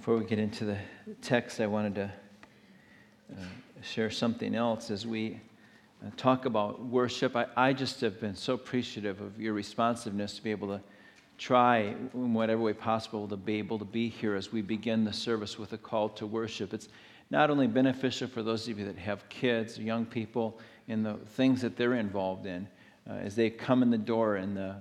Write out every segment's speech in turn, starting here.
Before we get into the text, I wanted to uh, share something else as we uh, talk about worship. I, I just have been so appreciative of your responsiveness to be able to try, in whatever way possible, to be able to be here as we begin the service with a call to worship. It's not only beneficial for those of you that have kids, young people, and the things that they're involved in, uh, as they come in the door and the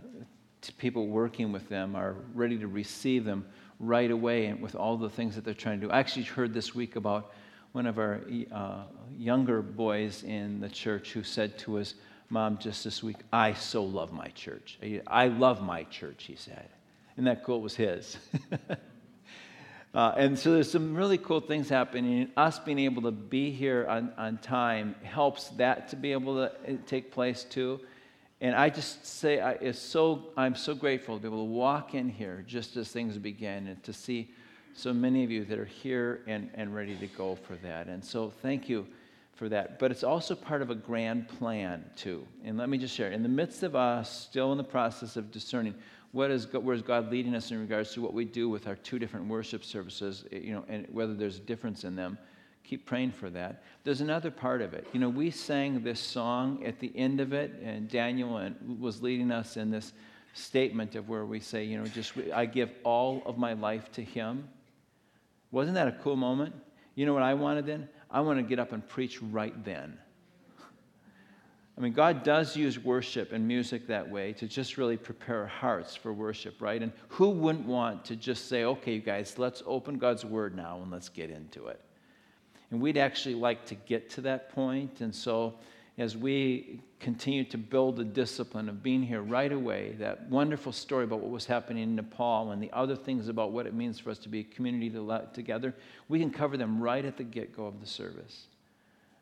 people working with them are ready to receive them right away and with all the things that they're trying to do. I actually heard this week about one of our uh, younger boys in the church who said to his mom just this week, I so love my church. I love my church, he said. And that? It was his. uh, and so there's some really cool things happening. Us being able to be here on, on time helps that to be able to uh, take place too. And I just say, I, it's so, I'm so grateful to be able to walk in here just as things begin and to see so many of you that are here and, and ready to go for that. And so thank you for that. But it's also part of a grand plan, too. And let me just share in the midst of us still in the process of discerning what is, where is God leading us in regards to what we do with our two different worship services, you know, and whether there's a difference in them keep praying for that. There's another part of it. You know, we sang this song at the end of it, and Daniel uh, was leading us in this statement of where we say, you know, just I give all of my life to Him. Wasn't that a cool moment? You know what I wanted then? I want to get up and preach right then. I mean, God does use worship and music that way to just really prepare hearts for worship, right? And who wouldn't want to just say, okay, you guys, let's open God's Word now and let's get into it? And we'd actually like to get to that point. And so, as we continue to build the discipline of being here right away, that wonderful story about what was happening in Nepal and the other things about what it means for us to be a community together, we can cover them right at the get go of the service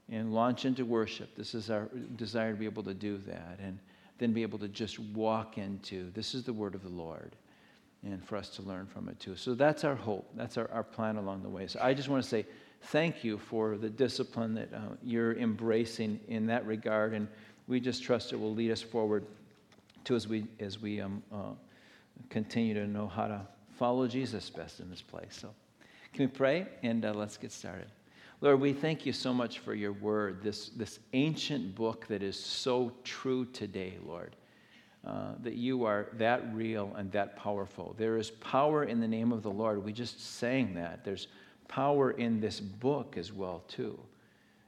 and launch into worship. This is our desire to be able to do that and then be able to just walk into this is the word of the Lord and for us to learn from it too. So that's our hope. That's our, our plan along the way. So I just want to say, thank you for the discipline that uh, you're embracing in that regard. And we just trust it will lead us forward to as we, as we um, uh, continue to know how to follow Jesus best in this place. So, can we pray? And uh, let's get started. Lord, we thank you so much for your word, this, this ancient book that is so true today, Lord. Uh, that you are that real and that powerful. There is power in the name of the Lord. We just sang that. There's power in this book as well, too.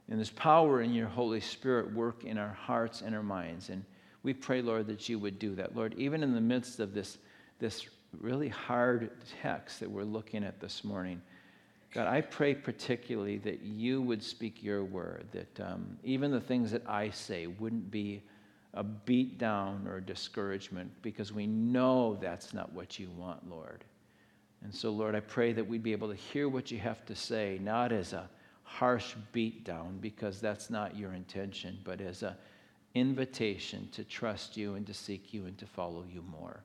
And there's power in your Holy Spirit work in our hearts and our minds. And we pray, Lord, that you would do that. Lord, even in the midst of this, this really hard text that we're looking at this morning, God, I pray particularly that you would speak your word, that um, even the things that I say wouldn't be a beat down or a discouragement, because we know that's not what you want, Lord. And so, Lord, I pray that we'd be able to hear what you have to say, not as a harsh beatdown, because that's not your intention, but as an invitation to trust you and to seek you and to follow you more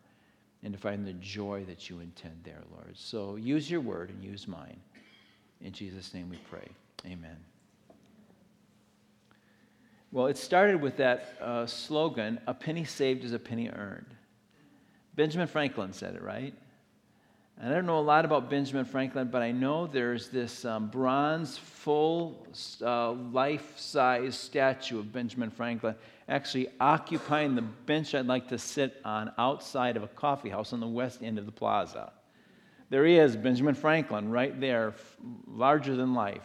and to find the joy that you intend there, Lord. So use your word and use mine. In Jesus' name we pray. Amen. Well, it started with that uh, slogan a penny saved is a penny earned. Benjamin Franklin said it, right? And I don't know a lot about Benjamin Franklin, but I know there's this um, bronze, full uh, life size statue of Benjamin Franklin actually occupying the bench I'd like to sit on outside of a coffee house on the west end of the plaza. There he is, Benjamin Franklin, right there, larger than life.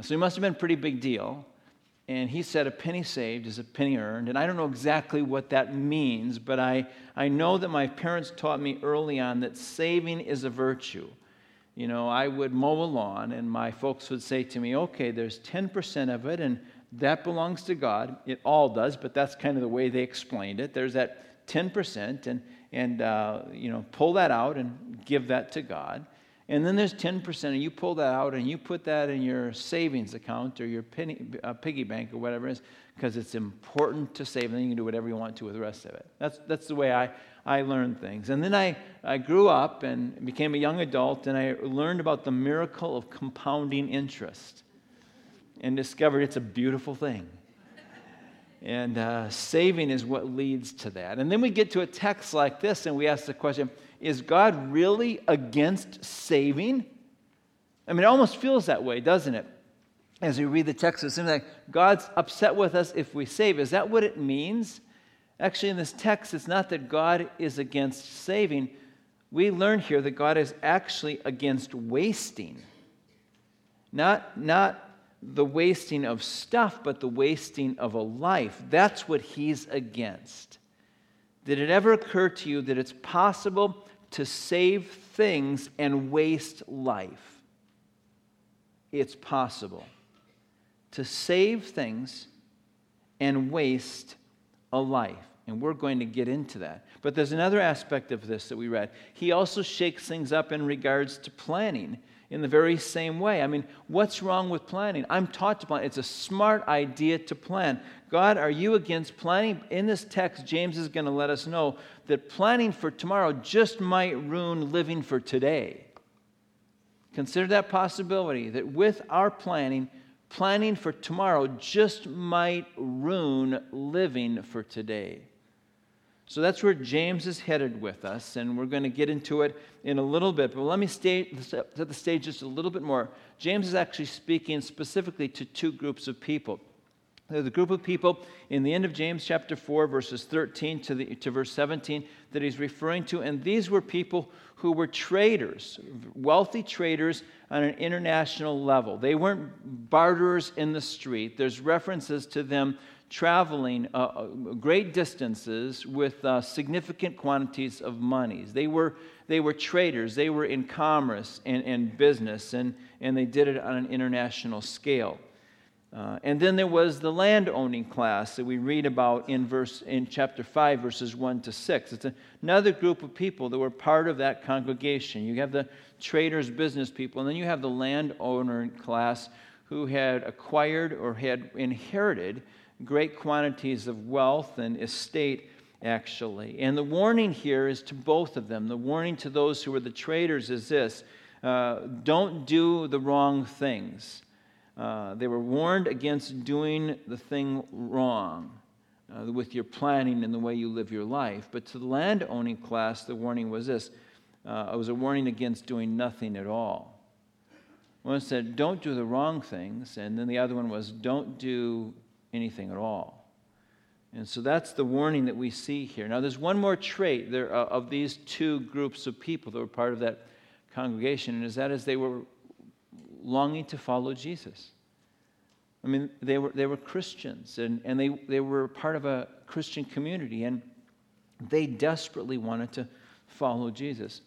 So he must have been a pretty big deal and he said a penny saved is a penny earned. And I don't know exactly what that means, but I, I know that my parents taught me early on that saving is a virtue. You know, I would mow a lawn, and my folks would say to me, okay, there's 10% of it, and that belongs to God. It all does, but that's kind of the way they explained it. There's that 10%, and, and uh, you know, pull that out and give that to God. And then there's 10%, and you pull that out and you put that in your savings account or your penny, uh, piggy bank or whatever it is, because it's important to save, and then you can do whatever you want to with the rest of it. That's, that's the way I, I learned things. And then I, I grew up and became a young adult, and I learned about the miracle of compounding interest and discovered it's a beautiful thing. And uh, saving is what leads to that. And then we get to a text like this, and we ask the question is God really against saving? I mean, it almost feels that way, doesn't it? As we read the text, it seems like God's upset with us if we save. Is that what it means? Actually, in this text, it's not that God is against saving. We learn here that God is actually against wasting. Not, not the wasting of stuff, but the wasting of a life. That's what he's against. Did it ever occur to you that it's possible to save things and waste life? It's possible to save things and waste a life. And we're going to get into that. But there's another aspect of this that we read. He also shakes things up in regards to planning in the very same way. I mean, what's wrong with planning? I'm taught to plan. It's a smart idea to plan. God, are you against planning? In this text, James is going to let us know that planning for tomorrow just might ruin living for today. Consider that possibility that with our planning, planning for tomorrow just might ruin living for today. So that's where James is headed with us, and we're going to get into it in a little bit. But let me stay, set the stage just a little bit more. James is actually speaking specifically to two groups of people. There's the group of people in the end of James chapter 4, verses 13 to, the, to verse 17, that he's referring to. And these were people who were traders, wealthy traders on an international level. They weren't barterers in the street. There's references to them traveling uh, uh, great distances with uh, significant quantities of monies. They were, they were traders, they were in commerce and, and business, and, and they did it on an international scale. Uh, and then there was the land owning class that we read about in verse in chapter 5 verses 1 to 6 it's another group of people that were part of that congregation you have the traders business people and then you have the landowner class who had acquired or had inherited great quantities of wealth and estate, actually. And the warning here is to both of them. The warning to those who are the traders is this uh, don't do the wrong things. Uh, they were warned against doing the thing wrong uh, with your planning and the way you live your life. But to the land owning class, the warning was this uh, it was a warning against doing nothing at all. One said, don't do the wrong things. And then the other one was, don't do anything at all. And so that's the warning that we see here. Now, there's one more trait there uh, of these two groups of people that were part of that congregation, and is that is they were longing to follow Jesus. I mean, they were, they were Christians, and, and they, they were part of a Christian community, and they desperately wanted to follow Jesus.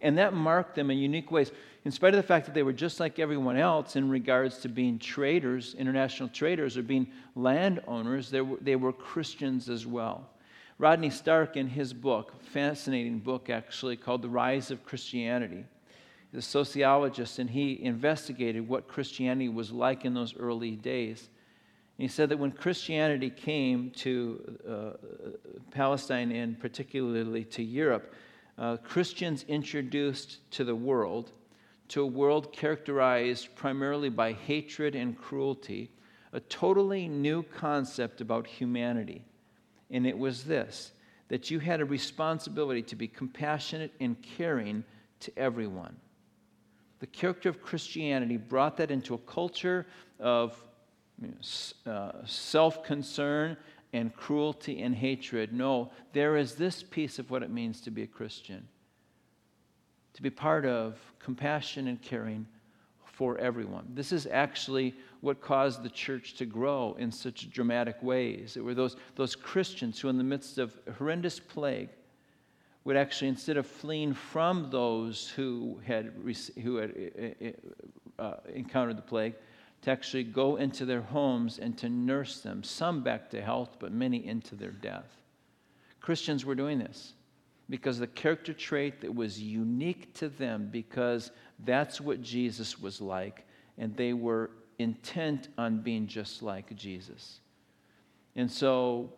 And that marked them in unique ways in spite of the fact that they were just like everyone else in regards to being traders, international traders, or being landowners, they were, they were Christians as well. Rodney Stark, in his book, fascinating book actually, called The Rise of Christianity, is a sociologist, and he investigated what Christianity was like in those early days. he said that when Christianity came to uh, Palestine and particularly to Europe, uh, Christians introduced to the world to a world characterized primarily by hatred and cruelty, a totally new concept about humanity. And it was this that you had a responsibility to be compassionate and caring to everyone. The character of Christianity brought that into a culture of you know, uh, self concern and cruelty and hatred. No, there is this piece of what it means to be a Christian to be part of compassion and caring for everyone. This is actually what caused the church to grow in such dramatic ways. It were those, those Christians who, in the midst of horrendous plague, would actually, instead of fleeing from those who had, who had uh, uh, encountered the plague, to actually go into their homes and to nurse them, some back to health, but many into their death. Christians were doing this because the character trait that was unique to them, because that's what Jesus was like, and they were intent on being just like Jesus. And so,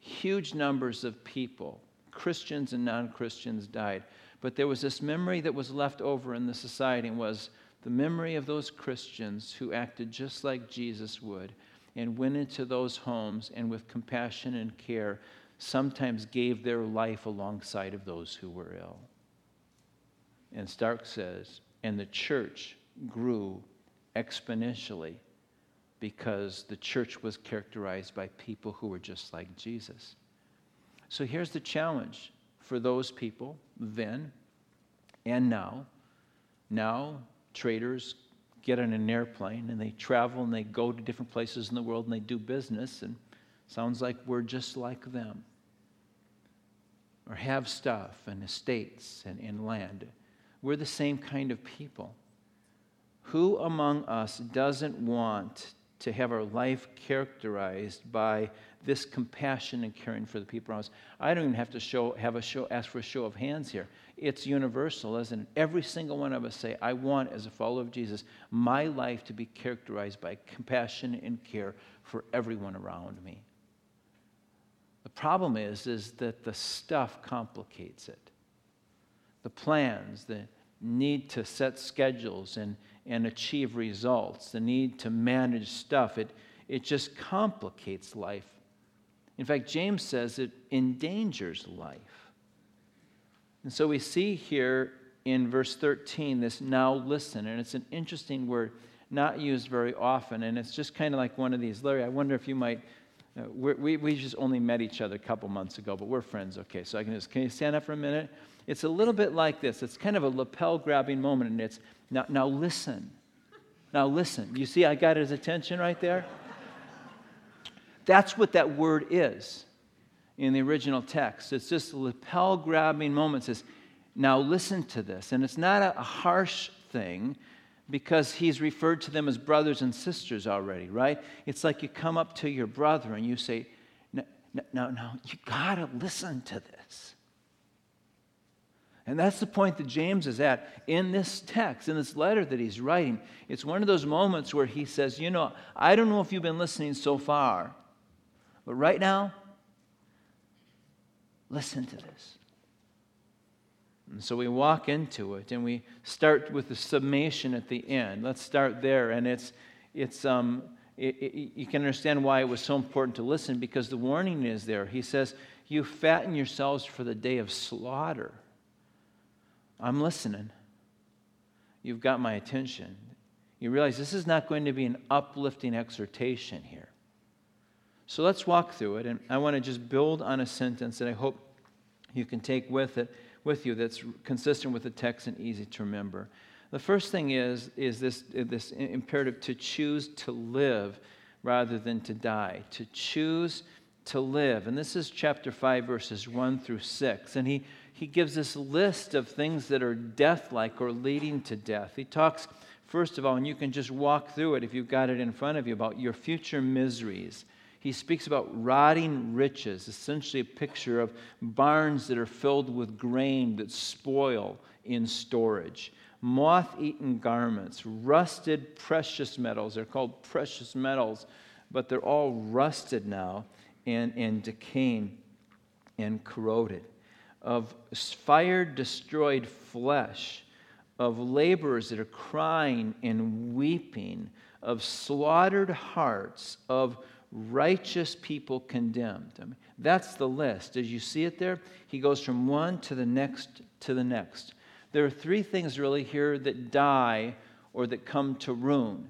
huge numbers of people, Christians and non Christians, died. But there was this memory that was left over in the society, and was the memory of those Christians who acted just like Jesus would and went into those homes and with compassion and care sometimes gave their life alongside of those who were ill. And Stark says, and the church grew exponentially because the church was characterized by people who were just like Jesus. So here's the challenge for those people then and now. Now, traders get on an airplane and they travel and they go to different places in the world and they do business, and sounds like we're just like them. Or have stuff and estates and, and land. We're the same kind of people. Who among us doesn't want to have our life characterized by this compassion and caring for the people around us? I don't even have to show, have a show, ask for a show of hands here. It's universal, isn't it? Every single one of us say, I want, as a follower of Jesus, my life to be characterized by compassion and care for everyone around me. The problem is, is that the stuff complicates it. The plans, the need to set schedules and, and achieve results, the need to manage stuff, it, it just complicates life. In fact, James says it endangers life. And so we see here in verse 13 this now listen, and it's an interesting word, not used very often, and it's just kind of like one of these. Larry, I wonder if you might. Uh, we we just only met each other a couple months ago, but we're friends, okay? So I can just, can you stand up for a minute? It's a little bit like this. It's kind of a lapel grabbing moment, and it's now, now listen. Now listen. You see, I got his attention right there? That's what that word is in the original text. It's just a lapel grabbing moment. It says, now listen to this. And it's not a, a harsh thing because he's referred to them as brothers and sisters already, right? It's like you come up to your brother and you say, no, no, no, you got to listen to this. And that's the point that James is at in this text, in this letter that he's writing. It's one of those moments where he says, You know, I don't know if you've been listening so far, but right now, Listen to this. And so we walk into it and we start with the summation at the end. Let's start there. And it's, it's, um, it, it, you can understand why it was so important to listen because the warning is there. He says, You fatten yourselves for the day of slaughter. I'm listening. You've got my attention. You realize this is not going to be an uplifting exhortation here. So let's walk through it. And I want to just build on a sentence that I hope you can take with it with you that's consistent with the text and easy to remember. The first thing is, is this, this imperative to choose to live rather than to die. To choose to live. And this is chapter 5, verses 1 through 6. And he, he gives this list of things that are death like or leading to death. He talks, first of all, and you can just walk through it if you've got it in front of you, about your future miseries he speaks about rotting riches, essentially a picture of barns that are filled with grain that spoil in storage, moth eaten garments, rusted precious metals. They're called precious metals, but they're all rusted now and, and decaying and corroded. Of fire destroyed flesh, of laborers that are crying and weeping, of slaughtered hearts, of righteous people condemned. I mean, that's the list. As you see it there, he goes from one to the next to the next. There are three things really here that die or that come to ruin.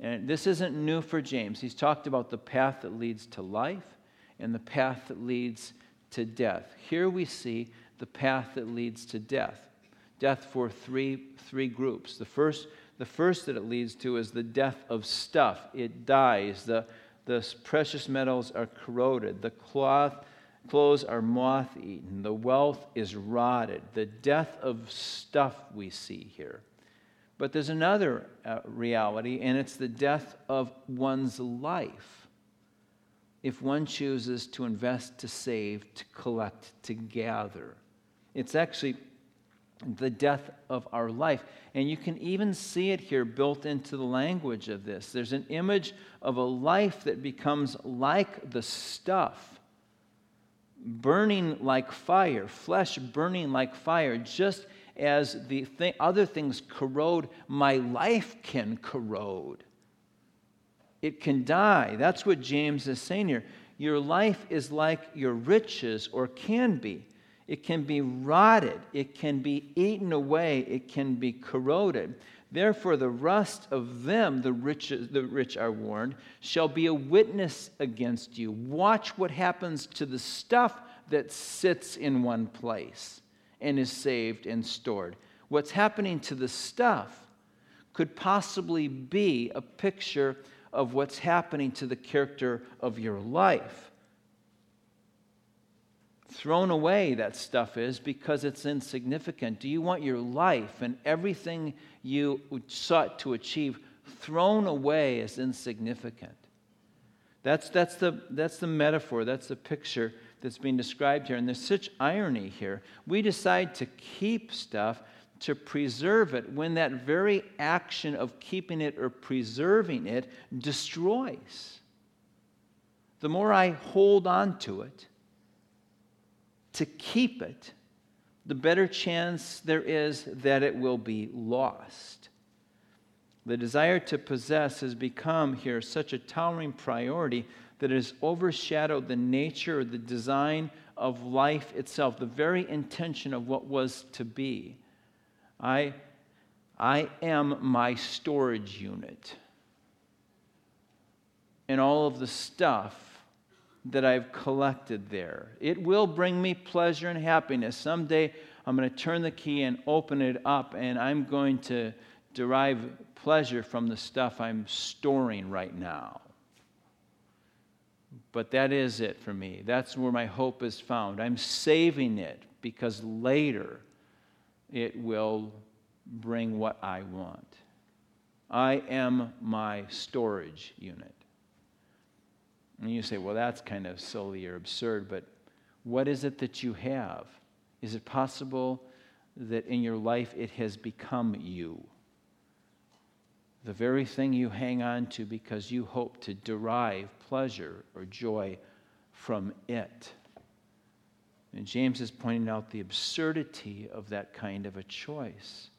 And this isn't new for James. He's talked about the path that leads to life and the path that leads to death. Here we see the path that leads to death. Death for three, three groups. The first, the first that it leads to is the death of stuff. It dies. The, the precious metals are corroded. The cloth, clothes are moth eaten. The wealth is rotted. The death of stuff we see here. But there's another uh, reality, and it's the death of one's life. If one chooses to invest, to save, to collect, to gather, it's actually the death of our life. And you can even see it here built into the language of this. There's an image of a life that becomes like the stuff, burning like fire, flesh burning like fire, just as the th- other things corrode, my life can corrode. It can die. That's what James is saying here. Your life is like your riches, or can be. it can be rotted, it can be eaten away, it can be corroded. Therefore, the rust of them, the rich, the rich are warned, shall be a witness against you. Watch what happens to the stuff that sits in one place and is saved and stored. What's happening to the stuff could possibly be a picture of what's happening to the character of your life. Thrown away, that stuff is because it's insignificant. Do you want your life and everything you sought to achieve thrown away as insignificant? That's, that's, the, that's the metaphor, that's the picture that's being described here. And there's such irony here. We decide to keep stuff, to preserve it, when that very action of keeping it or preserving it destroys. The more I hold on to it, to keep it, the better chance there is that it will be lost. The desire to possess has become here such a towering priority that it has overshadowed the nature or the design of life itself, the very intention of what was to be. I, I am my storage unit. And all of the stuff that I've collected there. It will bring me pleasure and happiness. Someday I'm going to turn the key and open it up, and I'm going to derive pleasure from the stuff I'm storing right now. But that is it for me. That's where my hope is found. I'm saving it because later it will bring what I want. I am my storage unit. And you say, well, that's kind of silly or absurd, but what is it that you have? Is it possible that in your life it has become you? the very thing you hang on to because you hope to derive pleasure or joy from it. And James is pointing out the absurdity of that kind of a choice.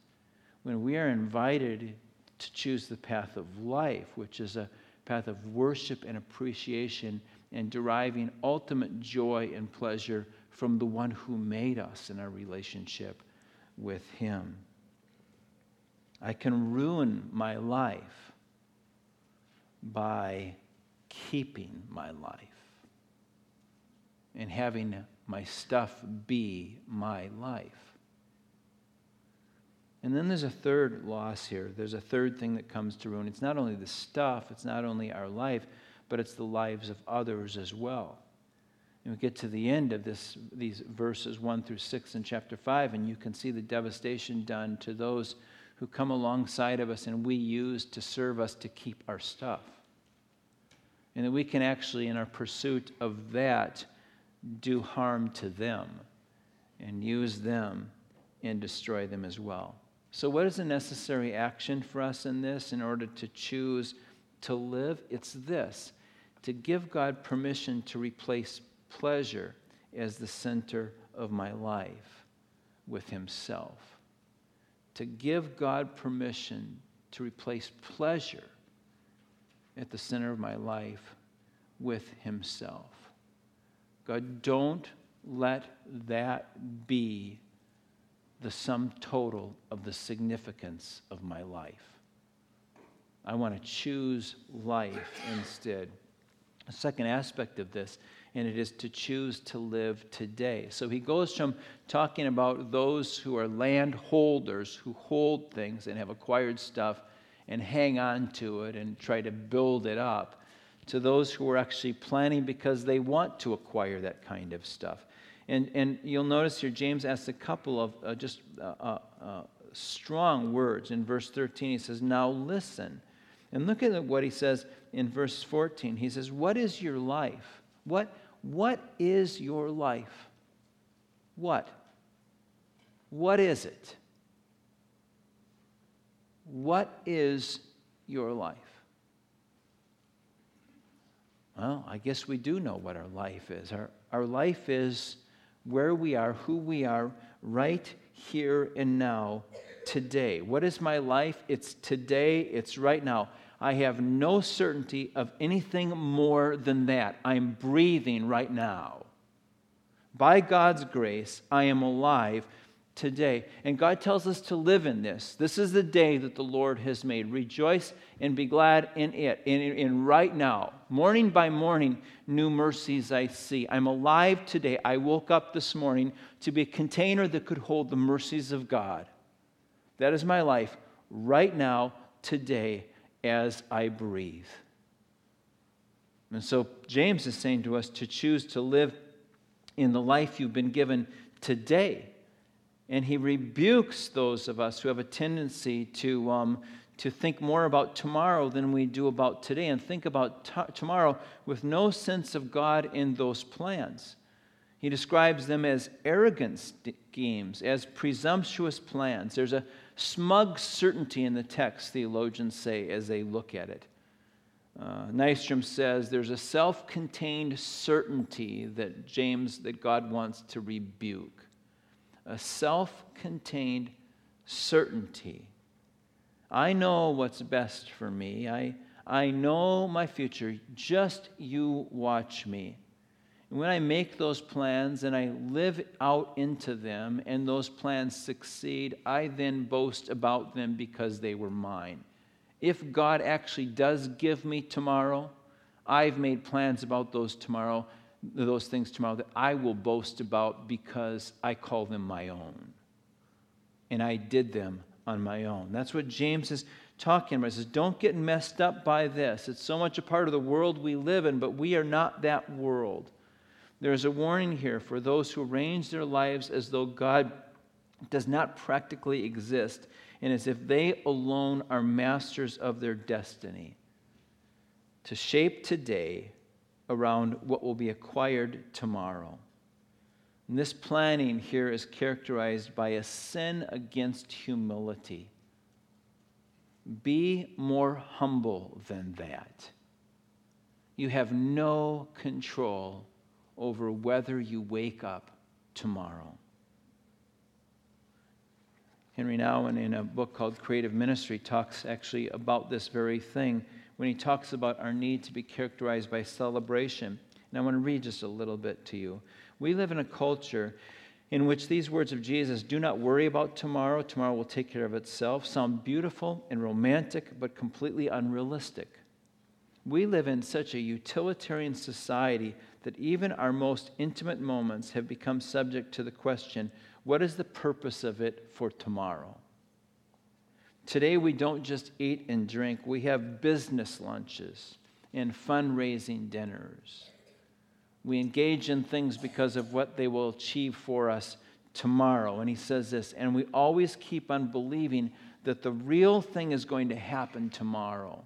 When we are invited to choose the path of life, which is a path of worship and appreciation and deriving ultimate joy and pleasure from the one who made us in our relationship with Him. I can ruin my life by keeping my life and having my stuff be my life. And then there's a third loss here. There's a third thing that comes to ruin. It's not only the stuff, it's not only our life, but it's the lives of others as well. And we get to the end of this, these verses 1 through 6 in chapter 5, and you can see the devastation done to those who come alongside of us and we use to serve us to keep our stuff. And that we can actually, in our pursuit of that, do harm to them and use them and destroy them as well. So, what is the necessary action for us in this in order to choose to live? It's this to give God permission to replace pleasure as the center of my life with Himself to give God permission to replace pleasure at the center of my life with Himself. God, don't let that be the sum total of the significance of my life. I want to choose life instead. A second aspect of this and it is to choose to live today. So he goes from talking about those who are landholders who hold things and have acquired stuff and hang on to it and try to build it up to those who are actually planning because they want to acquire that kind of stuff. And, and you'll notice here, James asks a couple of uh, just uh, uh, uh strong words. In verse 13, he says, Now listen. And look at what he says in verse 14. He says, What is your life? What, what is your life? What? What is it? What is your life? Well, I guess we do know what our life is. Our, our life is where we are, who we are, right here and now, today. What is my life? It's today, it's right now. I have no certainty of anything more than that. I'm breathing right now. By God's grace, I am alive today. And God tells us to live in this. This is the day that the Lord has made. Rejoice and be glad in it. In, in, right now, morning by morning, new mercies I see. I'm alive today. I woke up this morning to be a container that could hold the mercies of God. That is my life right now, today, as I breathe. And so James is saying to us to choose to live in the life you've been given today. And he rebukes those of us who have a tendency to, um, to think more about tomorrow than we do about today and think about t- tomorrow with no sense of God in those plans. He describes them as arrogant schemes, as presumptuous plans. There's a smug certainty in the text, theologians say, as they look at it. Uh, Nystrom says there's a self contained certainty that James, that God wants to rebuke. A self contained certainty. I know what's best for me. I, I know my future. Just you watch me. And when I make those plans and I live out into them and those plans succeed, I then boast about them because they were mine if God actually does give me tomorrow, I've made plans about those tomorrow, those things tomorrow that I will boast about because I call them my own. And I did them on my own. That's what James is talking about. He says, Don't get messed up by this. It's so much a part of the world we live in, but we are not that world. There's a warning here for those who arrange their lives as though God does not practically exist and as if they alone are masters of their destiny. To shape today around what will be acquired tomorrow. And this planning here is characterized by a sin against humility. Be more humble than that. You have no control over whether you wake up tomorrow. Henry Nouwen, in a book called Creative Ministry, talks actually about this very thing when he talks about our need to be characterized by celebration. And I want to read just a little bit to you. We live in a culture in which these words of Jesus, do not worry about tomorrow, tomorrow will take care of itself, sound beautiful and romantic, but completely unrealistic. We live in such a utilitarian society that even our most intimate moments have become subject to the question what is the purpose of it for tomorrow? Today, we don't just eat and drink, we have business lunches and fundraising dinners. We engage in things because of what they will achieve for us tomorrow. And he says this, and we always keep on believing that the real thing is going to happen tomorrow.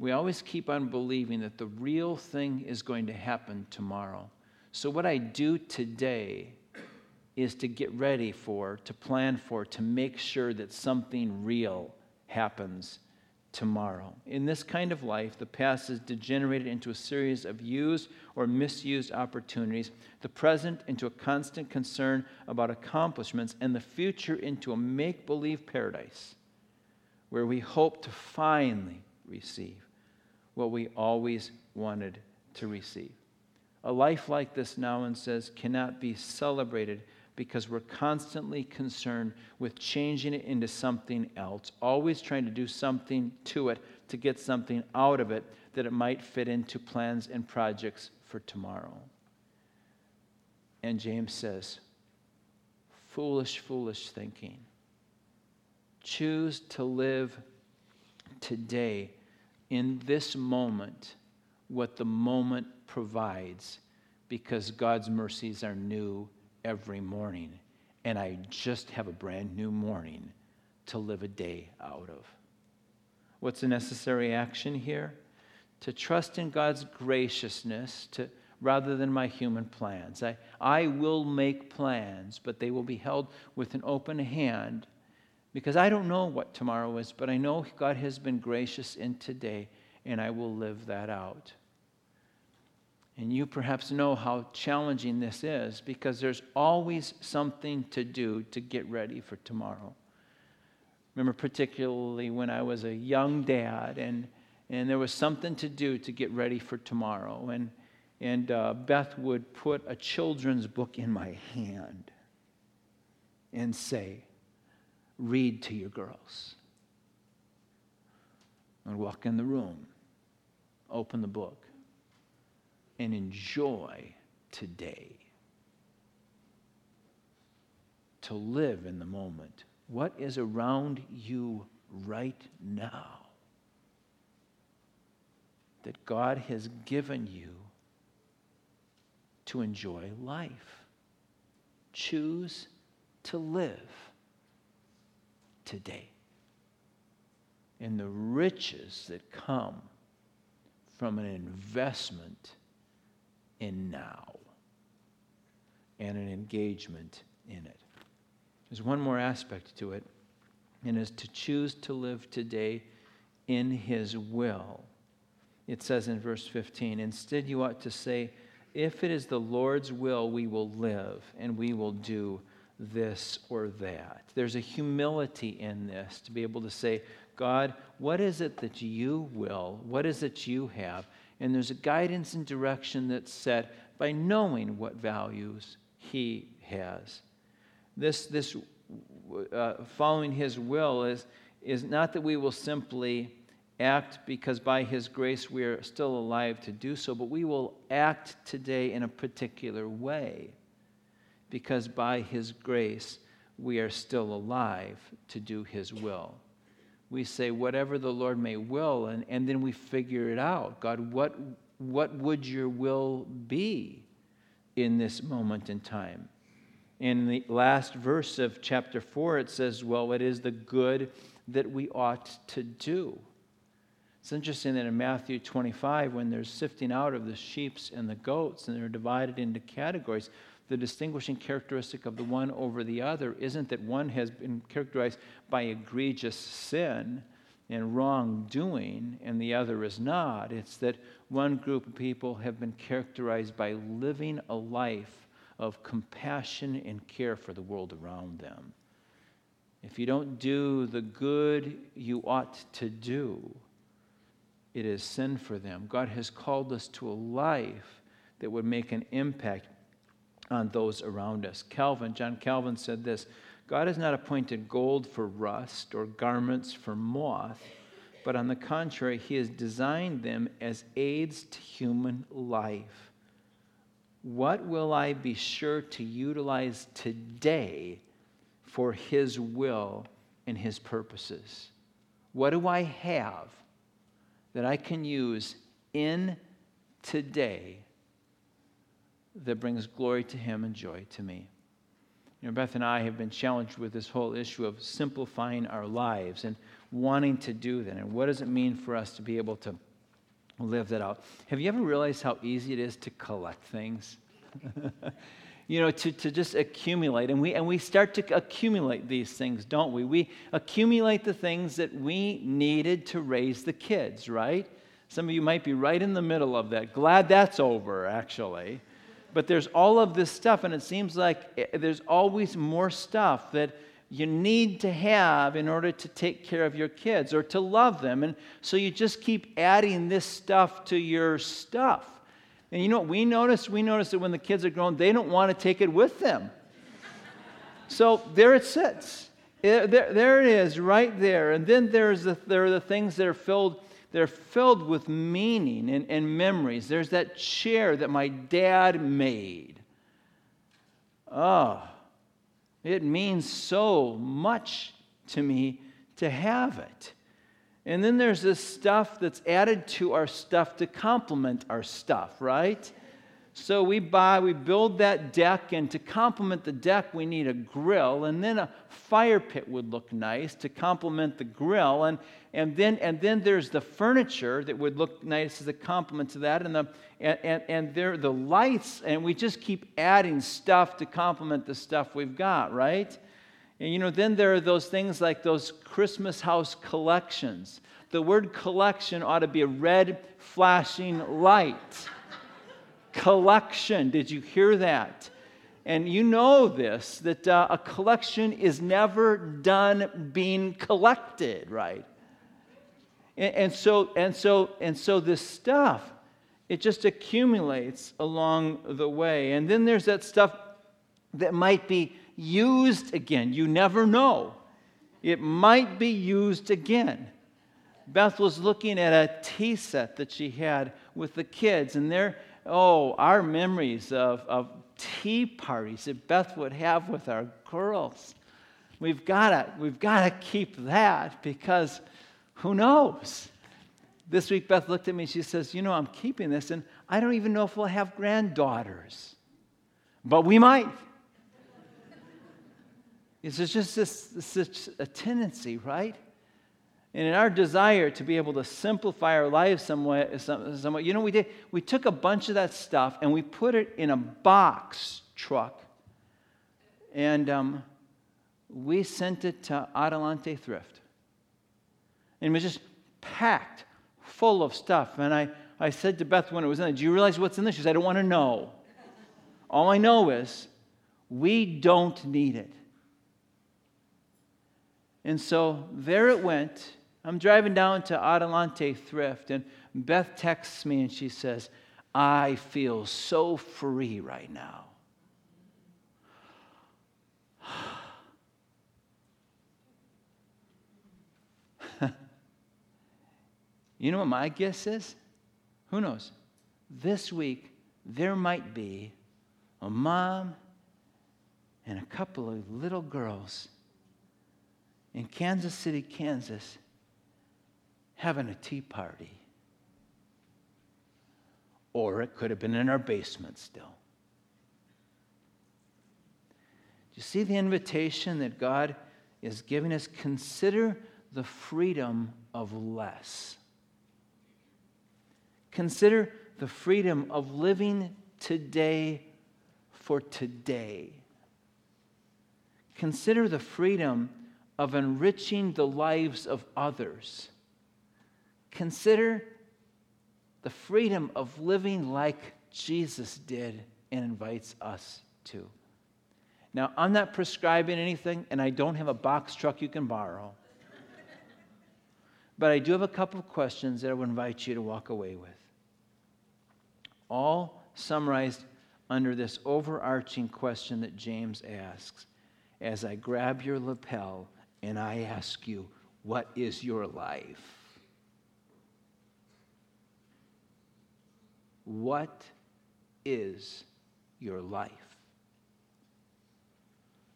We always keep on believing that the real thing is going to happen tomorrow. So, what I do today is to get ready for, to plan for, to make sure that something real happens tomorrow. In this kind of life, the past is degenerated into a series of used or misused opportunities, the present into a constant concern about accomplishments, and the future into a make believe paradise where we hope to finally receive what we always wanted to receive. A life like this, Nouwen says, cannot be celebrated because we're constantly concerned with changing it into something else, always trying to do something to it to get something out of it that it might fit into plans and projects for tomorrow. And James says, foolish, foolish thinking. Choose to live today in this moment what the moment provides because God's mercies are new every morning, and I just have a brand new morning to live a day out of. What's the necessary action here? To trust in God's graciousness to, rather than my human plans. I, I will make plans, but they will be held with an open hand because I don't know what tomorrow is, but I know God has been gracious in today, and I will live that out. And you perhaps know how challenging this is because there's always something to do to get ready for tomorrow. Remember, particularly when I was a young dad and, and there was something to do to get ready for tomorrow. And, and uh, Beth would put a children's book in my hand and say, Read to your girls. I'd walk in the room, open the book, and enjoy today. To live in the moment. What is around you right now that God has given you to enjoy life? Choose to live today. in the riches that come from an investment in now and an engagement in it. There's one more aspect to it, and is to choose to live today in His will. It says in verse 15, instead, you ought to say, If it is the Lord's will, we will live and we will do this or that. There's a humility in this to be able to say, God, what is it that you will? What is it you have? And there's a guidance and direction that's set by knowing what values He has. This, this uh, following His will is, is not that we will simply act because by His grace we are still alive to do so, but we will act today in a particular way because by His grace we are still alive to do His will. We say, whatever the Lord may will, and, and then we figure it out. God, what, what would your will be in this moment in time? In the last verse of chapter 4, it says, Well, it is the good that we ought to do. It's interesting that in Matthew 25, when there's sifting out of the sheep's and the goats, and they're divided into categories, the distinguishing characteristic of the one over the other isn't that one has been characterized by egregious sin and wrongdoing and the other is not. It's that one group of people have been characterized by living a life of compassion and care for the world around them. If you don't do the good you ought to do, it is sin for them. God has called us to a life that would make an impact on those around us. Calvin, John Calvin said this God has not appointed gold for rust or garments for moth, but on the contrary, He has designed them as aids to human life. What will I be sure to utilize today for His will and His purposes? What do I have that I can use in today that brings glory to Him and joy to me. You know, Beth and I have been challenged with this whole issue of simplifying our lives and wanting to do that. And what does it mean for us to be able to live that out? Have you ever realized how easy it is to collect things? you know, to, to just accumulate. And we, and we start to accumulate these things, don't we? We accumulate the things that we needed to raise the kids, right? Some of you might be right in the middle of that. Glad that's over, actually. But there's all of this stuff, and it seems like eh, there's always more stuff that you need to have in order to take care of your kids or to love them. And so you just keep adding this stuff to your stuff. And you know what we notice? We notice that when the kids are grown, they don't want to take it with them. so there it sits. There, there it is, right there. And then there's the, there are the things that are filled they're filled with meaning and, and memories. There's that chair that my dad made. Oh, it means so much to me to have it. And then there's this stuff that's added to our stuff to complement our stuff, right? So we buy, we build that deck, and to complement the deck, we need a grill, and then a fire pit would look nice to complement the grill, and, and, then, and then there's the furniture that would look nice as a complement to that, and, the, and, and, and there the lights, and we just keep adding stuff to complement the stuff we've got, right? And you know, then there are those things like those Christmas house collections. The word collection ought to be a red flashing light collection. Did you hear that? And you know this that uh, a collection is never done being collected, right? And, and, so, and, so, and so, this stuff it just accumulates along the way. And then there's that stuff that might be used again. You never know. It might be used again. Beth was looking at a tea set that she had with the kids, and there, oh, our memories of, of tea parties that Beth would have with our girls. We've got to we've to keep that because who knows? This week, Beth looked at me. She says, You know, I'm keeping this, and I don't even know if we'll have granddaughters, but we might. It's just this, a tendency, right? And in our desire to be able to simplify our lives somewhat, somewhat, you know, we did. We took a bunch of that stuff and we put it in a box truck, and um, we sent it to Adelante Thrift. And it was just packed full of stuff. And I, I said to Beth when it was in there, Do you realize what's in this? She said, I don't want to know. All I know is we don't need it. And so there it went. I'm driving down to Adelante Thrift, and Beth texts me and she says, I feel so free right now. you know what my guess is? Who knows? This week, there might be a mom and a couple of little girls in Kansas City, Kansas, having a tea party. Or it could have been in our basement still. Do you see the invitation that God is giving us? Consider the freedom of less. Consider the freedom of living today for today. Consider the freedom of enriching the lives of others. Consider the freedom of living like Jesus did and invites us to. Now, I'm not prescribing anything, and I don't have a box truck you can borrow. but I do have a couple of questions that I would invite you to walk away with. All summarized under this overarching question that James asks as I grab your lapel and I ask you, what is your life? What is your life?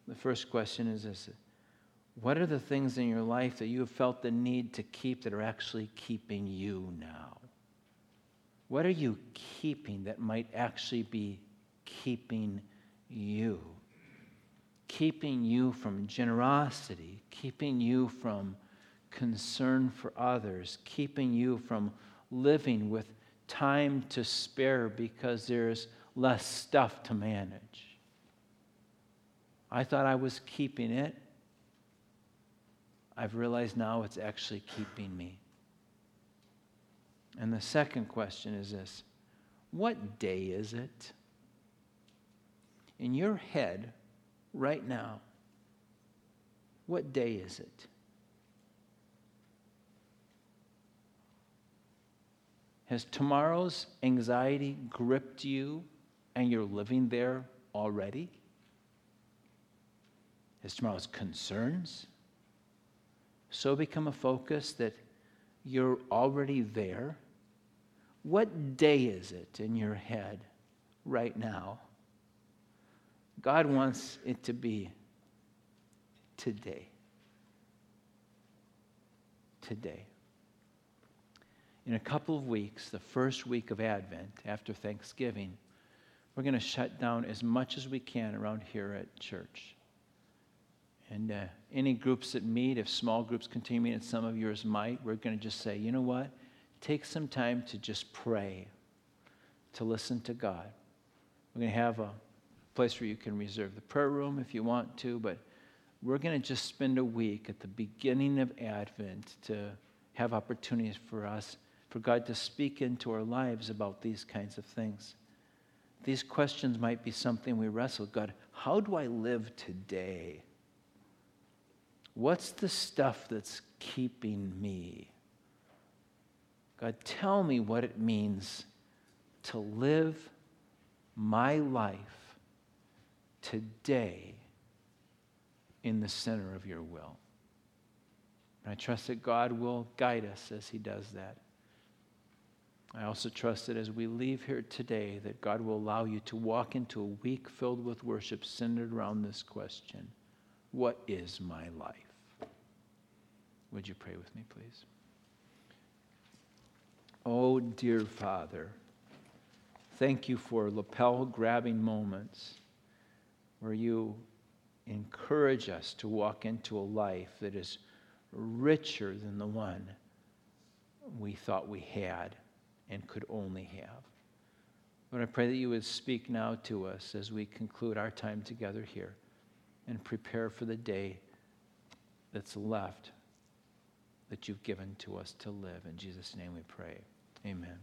The first question is this What are the things in your life that you have felt the need to keep that are actually keeping you now? What are you keeping that might actually be keeping you? Keeping you from generosity, keeping you from concern for others, keeping you from living with time to spare because there's less stuff to manage. I thought I was keeping it. I've realized now it's actually keeping me. And the second question is this What day is it? In your head, right now. What day is it? Has tomorrow's anxiety gripped you and you're living there already? Has tomorrow's concerns so become a focus that you're already there? What day is it in your head right now? God wants it to be today. Today. In a couple of weeks, the first week of Advent after Thanksgiving, we're going to shut down as much as we can around here at church. And uh, any groups that meet, if small groups continue and some of yours might, we're going to just say, you know what? Take some time to just pray, to listen to God. We're going to have a place where you can reserve the prayer room if you want to, but we're going to just spend a week at the beginning of Advent to have opportunities for us, for God to speak into our lives about these kinds of things. These questions might be something we wrestle. God, how do I live today? What's the stuff that's keeping me? God, tell me what it means to live my life today in the center of your will. And I trust that God will guide us as He does that. I also trust that as we leave here today, that God will allow you to walk into a week filled with worship centered around this question What is my life? Would you pray with me, please? Oh, dear Father, thank you for lapel grabbing moments where you encourage us to walk into a life that is richer than the one we thought we had and could only have. Lord, I pray that you would speak now to us as we conclude our time together here and prepare for the day that's left that you've given to us to live. In Jesus' name we pray. Amen.